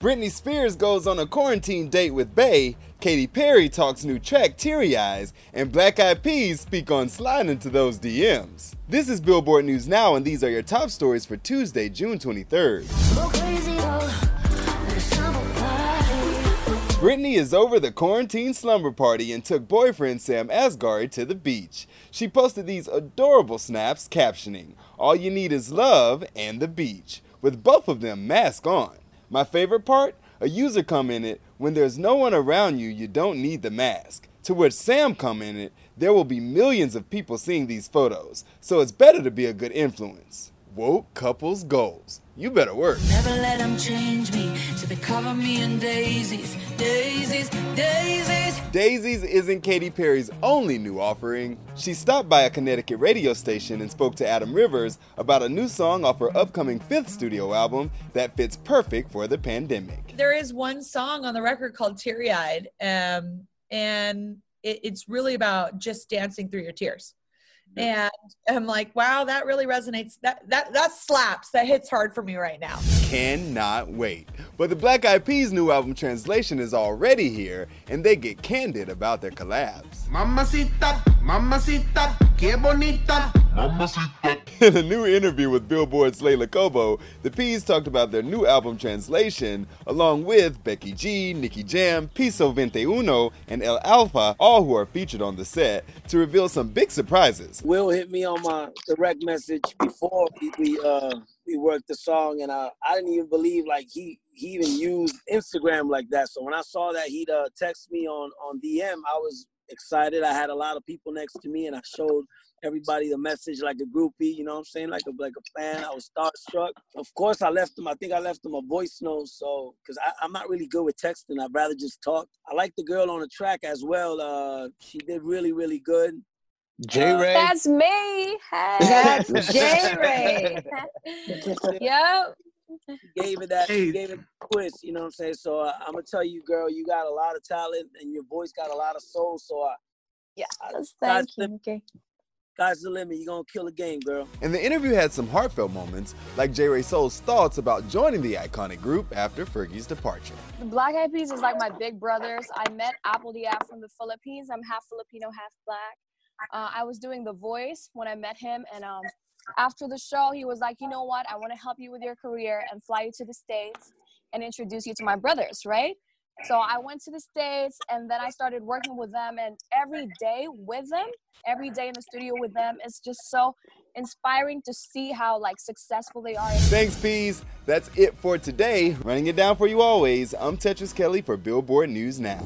Britney Spears goes on a quarantine date with bae, Katy Perry talks new track Teary Eyes, and Black Eyed Peas speak on sliding into those DMs. This is Billboard News Now, and these are your top stories for Tuesday, June 23rd. Britney is over the quarantine slumber party and took boyfriend Sam Asghari to the beach. She posted these adorable snaps captioning, All you need is love and the beach, with both of them mask on. My favorite part? A user commented, When there's no one around you, you don't need the mask. To which Sam commented, There will be millions of people seeing these photos, so it's better to be a good influence. Woke couples goals. You better work. Never let them change me, so they cover me in daisies, daisies, daisies. Daisies isn't Katy Perry's only new offering. She stopped by a Connecticut radio station and spoke to Adam Rivers about a new song off her upcoming fifth studio album that fits perfect for the pandemic. There is one song on the record called Teary Eyed, um, and it, it's really about just dancing through your tears and I'm like, wow, that really resonates. That that that slaps. That hits hard for me right now. Cannot wait. But the Black Eyed Peas new album translation is already here, and they get candid about their collabs. Mamacita, mamacita, que bonita. In a new interview with Billboard's Leila Cobo, the Peas talked about their new album translation, along with Becky G, Nicky Jam, Piso 21, and El Alfa, all who are featured on the set, to reveal some big surprises. Will hit me on my direct message before we, we uh we worked the song, and uh, I didn't even believe like he he even used Instagram like that. So when I saw that he'd uh, text me on on DM, I was excited. I had a lot of people next to me, and I showed everybody the message like a groupie, you know what I'm saying? Like a like a fan. I was starstruck. Of course, I left them. I think I left them a voice note, so because I'm not really good with texting. I'd rather just talk. I like the girl on the track as well. Uh, she did really really good. J Rey. Uh, that's me. Hey. That's J Rey. yep. Gave it that. Hey. Gave it a twist. You know what I'm saying? So uh, I'm gonna tell you, girl, you got a lot of talent, and your voice got a lot of soul. So I. Yeah, thank you. Okay. Sky's the limit. You're going to kill a game, girl. And the interview had some heartfelt moments, like J. Rey Soul's thoughts about joining the iconic group after Fergie's departure. The Black Eyed Peas is like my big brothers. I met apl.de.ap from the Philippines. I'm half Filipino, half black. Uh, I was doing The Voice when I met him, and um, after the show, he was like, you know what? I want to help you with your career and fly you to the States and introduce you to my brothers, right? So I went to the States and then I started working with them. And every day with them, every day in the studio with them, it's just so inspiring to see how like successful they are. Thanks, Peas. That's it for today. Running it down for you always, I'm Tetris Kelly for Billboard News Now.